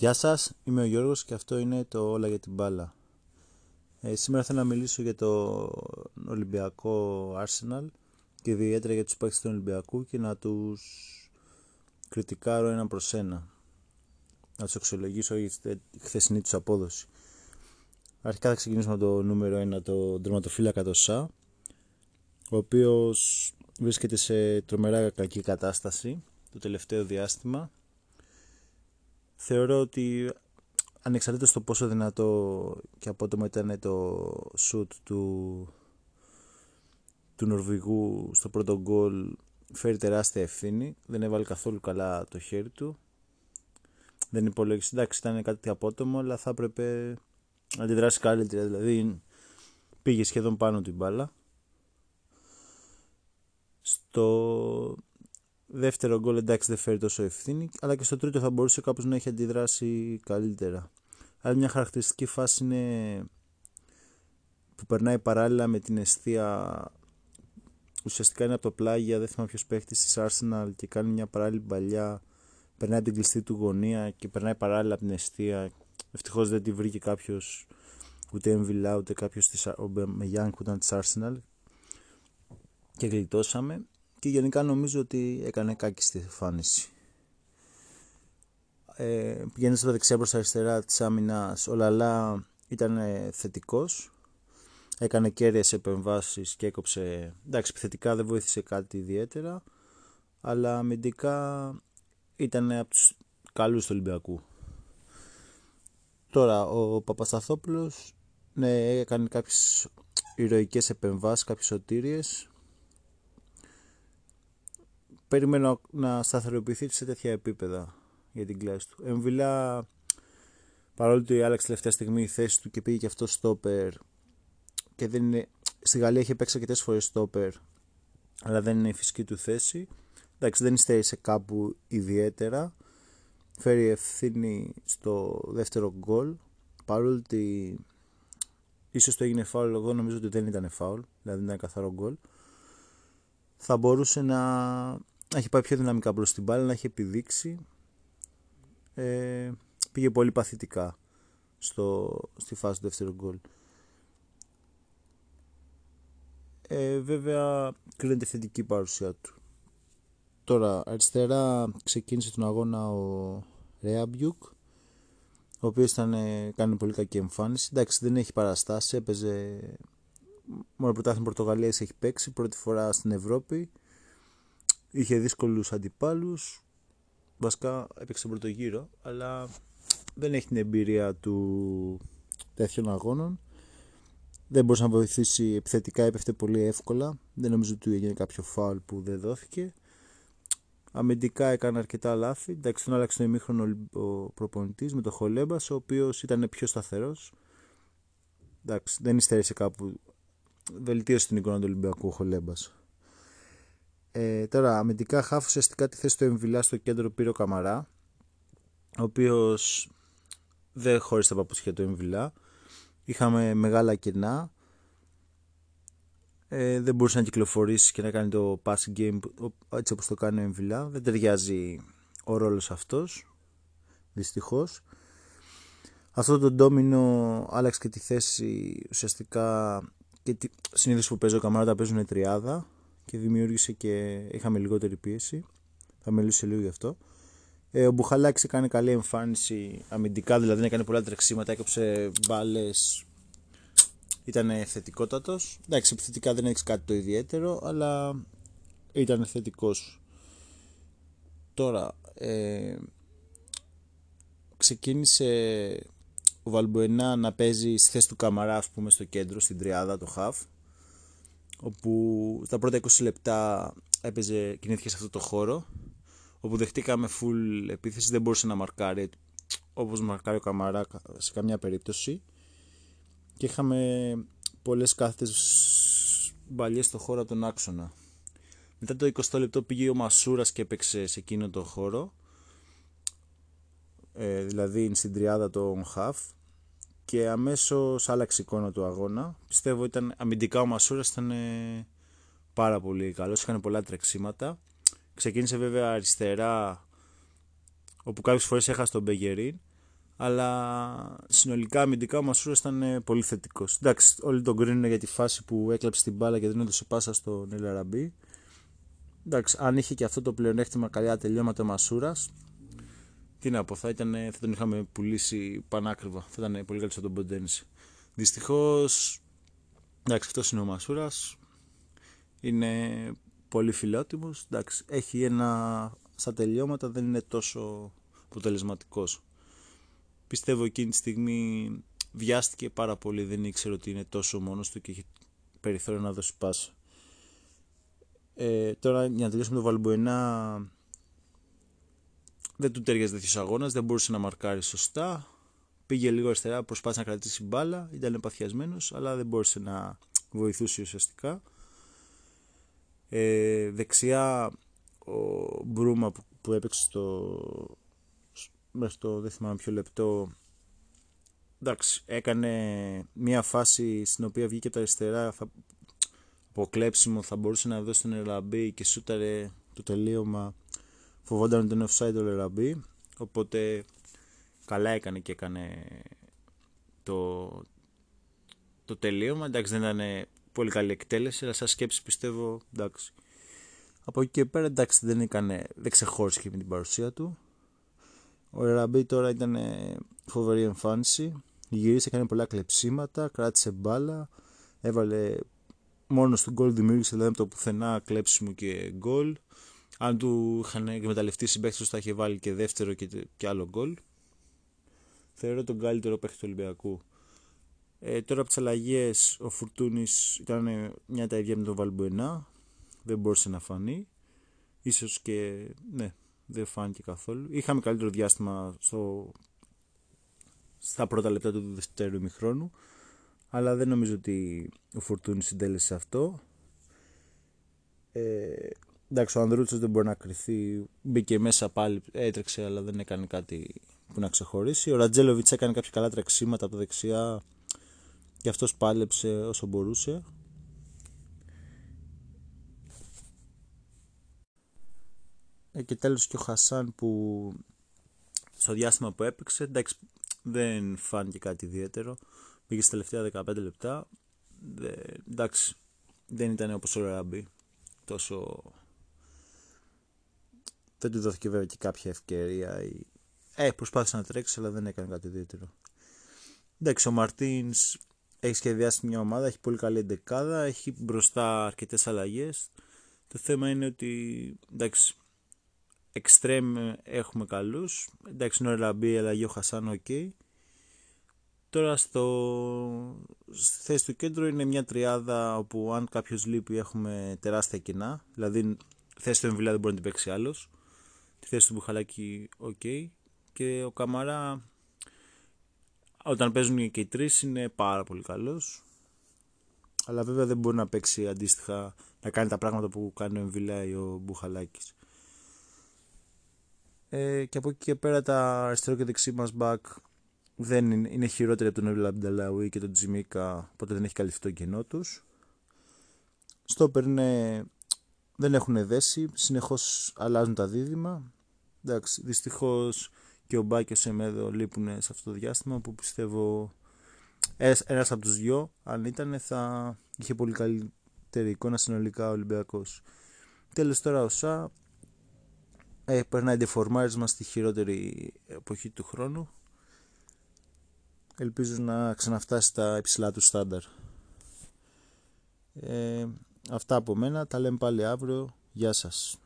Γεια σας, είμαι ο Γιώργος και αυτό είναι το Όλα για την Μπάλα. Ε, σήμερα θέλω να μιλήσω για το Ολυμπιακό Arsenal και ιδιαίτερα για τους παίκτες του Ολυμπιακού και να τους κριτικάρω ένα προς ένα. Να τους αξιολογήσω για τη χθεσινή τους απόδοση. Αρχικά θα ξεκινήσουμε με το νούμερο 1, το τερματοφύλακα το ΣΑ, ο οποίος βρίσκεται σε τρομερά κακή κατάσταση το τελευταίο διάστημα θεωρώ ότι ανεξαρτήτως το πόσο δυνατό και απότομο ήταν το σουτ του, του Νορβηγού στο πρώτο γκολ φέρει τεράστια ευθύνη. Δεν έβαλε καθόλου καλά το χέρι του. Δεν υπολόγισε. Εντάξει ήταν κάτι απότομο αλλά θα έπρεπε να αντιδράσει καλύτερα. Δηλαδή πήγε σχεδόν πάνω την μπάλα. Στο Δεύτερο γκολ εντάξει δεν φέρει τόσο ευθύνη, αλλά και στο τρίτο θα μπορούσε κάπως να έχει αντιδράσει καλύτερα. Άλλη μια χαρακτηριστική φάση είναι που περνάει παράλληλα με την αιστεία. Ουσιαστικά είναι από το πλάγια, δεν θυμάμαι ποιος παίχτης της Arsenal και κάνει μια παράλληλη παλιά. Περνάει από την κλειστή του γωνία και περνάει παράλληλα από την αιστεία. Ευτυχώς δεν τη βρήκε κάποιος ούτε Εμβιλά ούτε κάποιος της, ο Μπεμεγιάνγκ που ήταν της Arsenal. Και γλιτώσαμε και γενικά νομίζω ότι έκανε κάκι στη εμφάνιση. Ε, πηγαίνοντας από δεξιά προς αριστερά της άμυνας, ο Λαλά ήταν θετικός. Έκανε κέρδιες επεμβάσεις και έκοψε... Εντάξει, επιθετικά δεν βοήθησε κάτι ιδιαίτερα, αλλά αμυντικά ήταν από τους καλούς του Ολυμπιακού. Τώρα, ο Παπασταθόπουλος ναι, έκανε κάποιες ηρωικές επεμβάσεις, κάποιες σωτήριες περιμένω να σταθεροποιηθεί σε τέτοια επίπεδα για την κλάση του. Εμβιλά, παρόλο ότι άλλαξε τελευταία στιγμή η θέση του και πήγε και αυτό στόπερ και δεν είναι... Στη Γαλλία έχει παίξει αρκετές φορές στόπερ, αλλά δεν είναι η φυσική του θέση. Εντάξει, δεν υστέρησε κάπου ιδιαίτερα. Φέρει ευθύνη στο δεύτερο γκολ. Παρόλο ότι ίσως το έγινε φάουλ, εγώ νομίζω ότι δεν ήταν φάουλ, δηλαδή δεν ήταν καθαρό γκολ. Θα μπορούσε να να έχει πάει πιο δυναμικά προς την μπάλα, να έχει επιδείξει. Ε, πήγε πολύ παθητικά στο, στη φάση του δεύτερου γκολ. Ε, βέβαια κρίνεται θετική παρουσία του. Τώρα αριστερά ξεκίνησε τον αγώνα ο Ρέαμπιουκ ο οποίος ήταν, κάνει πολύ κακή εμφάνιση. Εντάξει, δεν έχει παραστάσει. Έπαιζε μόνο πρωτάθλημα Πορτογαλία έχει παίξει πρώτη φορά στην Ευρώπη είχε δύσκολους αντιπάλους. Βασικά έπαιξε τον πρώτο γύρο αλλά δεν έχει την εμπειρία του τέτοιων αγώνων. Δεν μπορούσε να βοηθήσει επιθετικά έπεφτε πολύ εύκολα. Δεν νομίζω ότι έγινε κάποιο φάουλ που δεν δόθηκε. Αμυντικά έκανε αρκετά λάθη. Εντάξει τον άλλαξε το ημίχρονο ο προπονητής με το Χολέμπας ο οποίος ήταν πιο σταθερός. Εντάξει δεν υστέρησε κάπου. Βελτίωσε την εικόνα του Ολυμπιακού ο Χολέμπας ε, τώρα, αμυντικά χάφ ουσιαστικά τη θέση του Εμβιλά στο κέντρο πήρε ο Καμαρά, ο οποίος δεν χώρισε τα παπούτσια του Εμβιλά. Είχαμε μεγάλα κενά. Ε, δεν μπορούσε να κυκλοφορήσει και να κάνει το passing game έτσι όπως το κάνει ο Εμβιλά. Δεν ταιριάζει ο ρόλος αυτός, δυστυχώς. Αυτό το ντόμινο άλλαξε και τη θέση ουσιαστικά και τη, συνήθως που παίζει ο Καμαρά τα παίζουν τριάδα και δημιούργησε και είχαμε λιγότερη πίεση. Θα μιλήσω λίγο γι' αυτό. Ε, ο Μπουχαλάκης έκανε καλή εμφάνιση αμυντικά, δηλαδή έκανε πολλά τρεξίματα, έκοψε μπάλες. Ήταν θετικότατος. Εντάξει, επιθετικά δεν έχεις κάτι το ιδιαίτερο, αλλά ήταν θετικός. Τώρα, ε, ξεκίνησε ο Βαλμποενά να παίζει στη θέση του Καμαρά, ας πούμε, στο κέντρο, στην τριάδα, το χαφ όπου στα πρώτα 20 λεπτά έπαιζε, κινήθηκε σε αυτό το χώρο όπου δεχτήκαμε full επίθεση, δεν μπορούσε να μαρκάρει όπως μαρκάρει ο Καμαρά σε καμιά περίπτωση. Και είχαμε πολλές κάθετες μπαλιές στο χώρο από τον άξονα. Μετά το 20 λεπτό πήγε ο Μασούρας και έπαιξε σε εκείνο το χώρο. Ε, δηλαδή στην τριάδα των Χαφ και αμέσως άλλαξε η εικόνα του αγώνα. Πιστεύω ήταν αμυντικά ο Μασούρας ήταν πάρα πολύ καλός, είχαν πολλά τρεξίματα. Ξεκίνησε βέβαια αριστερά, όπου κάποιες φορές έχασε τον Μπεγερίν, αλλά συνολικά αμυντικά ο Μασούρας ήταν ε, πολύ θετικός. Εντάξει, όλοι τον κρίνουν για τη φάση που έκλαψε την μπάλα και δεν έδωσε πάσα στον Ελαραμπή. Εντάξει, αν είχε και αυτό το πλεονέκτημα καλιά τελειώματα ο Μασούρας, τι να πω, θα, ήταν, θα τον είχαμε πουλήσει πανάκριβα. Θα ήταν πολύ καλύτερο τον Ποντένση. Δυστυχώς, εντάξει, αυτός είναι ο Μασούρας. Είναι πολύ φιλότιμος. Έχει ένα στα τελειώματα, δεν είναι τόσο αποτελεσματικός. Πιστεύω εκείνη τη στιγμή βιάστηκε πάρα πολύ, δεν ήξερε ότι είναι τόσο μόνος του και έχει περιθώριο να δώσει πάσα. Ε, τώρα για να τελειώσουμε το Βαλμποενά δεν του ταιριάζει τέτοιος αγώνας, δεν μπορούσε να μαρκάρει σωστά. Πήγε λίγο αριστερά, προσπάθησε να κρατήσει μπάλα, ήταν επαθιασμένο, αλλά δεν μπόρεσε να βοηθούσε ουσιαστικά. Ε, δεξιά ο Μπρούμα που, που έπαιξε στο, μέχρι το δεν θυμάμαι ποιο λεπτό εντάξει έκανε μια φάση στην οποία βγήκε από τα αριστερά θα, από κλέψιμο θα μπορούσε να δώσει τον Ελαμπή και σούταρε το τελείωμα φοβόταν τον offside ο Ελαμπή οπότε καλά έκανε και έκανε το, το τελείωμα εντάξει δεν ήταν πολύ καλή εκτέλεση αλλά σαν σκέψη πιστεύω εντάξει από εκεί και πέρα εντάξει δεν, έκανε, δεν ξεχώρισε και με την παρουσία του ο Ραμπή τώρα ήταν φοβερή εμφάνιση. Γύρισε, έκανε πολλά κλεψίματα, κράτησε μπάλα, έβαλε μόνο του γκολ, δημιούργησε δηλαδή το πουθενά κλέψιμο και γκολ. Αν του είχαν εκμεταλλευτεί συμπαίχτε, θα είχε βάλει και δεύτερο και, και άλλο γκολ. Θεωρώ τον καλύτερο παίχτη του Ολυμπιακού. Ε, τώρα από τις αλλαγές, ο Φουρτούνης ήταν μια τα ίδια με τον Βαλμπουενά. Δεν μπορούσε να φανεί. Ίσως και ναι, δεν φάνηκε καθόλου. Είχαμε καλύτερο διάστημα στο... στα πρώτα λεπτά του δεύτερου ημιχρόνου, αλλά δεν νομίζω ότι ο Φορτούνη συντέλεσε αυτό. Ε, εντάξει, ο Ανδρούτσος δεν μπορεί να κρυθεί. Μπήκε μέσα πάλι, έτρεξε, αλλά δεν έκανε κάτι που να ξεχωρίσει. Ο Ρατζέλοβιτ έκανε κάποια καλά τρεξίματα από τα δεξιά και αυτός πάλεψε όσο μπορούσε. Ε, και τέλος και ο Χασάν που στο διάστημα που έπαιξε εντάξει δεν φάνηκε κάτι ιδιαίτερο πήγε στα τελευταία 15 λεπτά Δε, εντάξει δεν ήταν όπως ο Ραμπή τόσο δεν του δόθηκε βέβαια και κάποια ευκαιρία ή... ε προσπάθησε να τρέξει αλλά δεν έκανε κάτι ιδιαίτερο εντάξει ο Μαρτίνς έχει σχεδιάσει μια ομάδα έχει πολύ καλή εντεκάδα έχει μπροστά αρκετές αλλαγές το θέμα είναι ότι εντάξει Εξτρέμ έχουμε καλούς. Εντάξει, είναι ο Ραμπή, αλλά και ο Χασάν, οκ. Τώρα στο... στη θέση του κέντρου είναι μια τριάδα όπου αν κάποιος λείπει έχουμε τεράστια κενά. Δηλαδή, θέση του Εμβιλά δεν μπορεί να την παίξει άλλος. Τη θέση του Μπουχαλάκη, οκ. Και ο Καμαρά, όταν παίζουν και οι τρεις, είναι πάρα πολύ καλός. Αλλά βέβαια δεν μπορεί να παίξει αντίστοιχα να κάνει τα πράγματα που κάνει ο Εμβιλά ή ο Μπουχαλάκης. Ε, και από εκεί και πέρα τα αριστερό και δεξί μας back δεν είναι, είναι χειρότεροι από τον Ελ Αμπντελαουί και τον Τσιμίκα, οπότε δεν έχει καλυφθεί το κενό τους. Στόπερ είναι, δεν έχουν δέσει, συνεχώς αλλάζουν τα δίδυμα. Εντάξει, δυστυχώς και ο Μπάκ και ο Σεμέδο λείπουν σε αυτό το διάστημα που πιστεύω ένας από τους δυο αν ήταν θα είχε πολύ καλύτερη εικόνα συνολικά ο Ολυμπιακός. Τέλος τώρα ο Σα ε, περνάει ντεφορμάρισμα στη χειρότερη εποχή του χρόνου. Ελπίζω να ξαναφτάσει στα υψηλά του στάνταρ. Ε, αυτά από μένα. Τα λέμε πάλι αύριο. Γεια σας.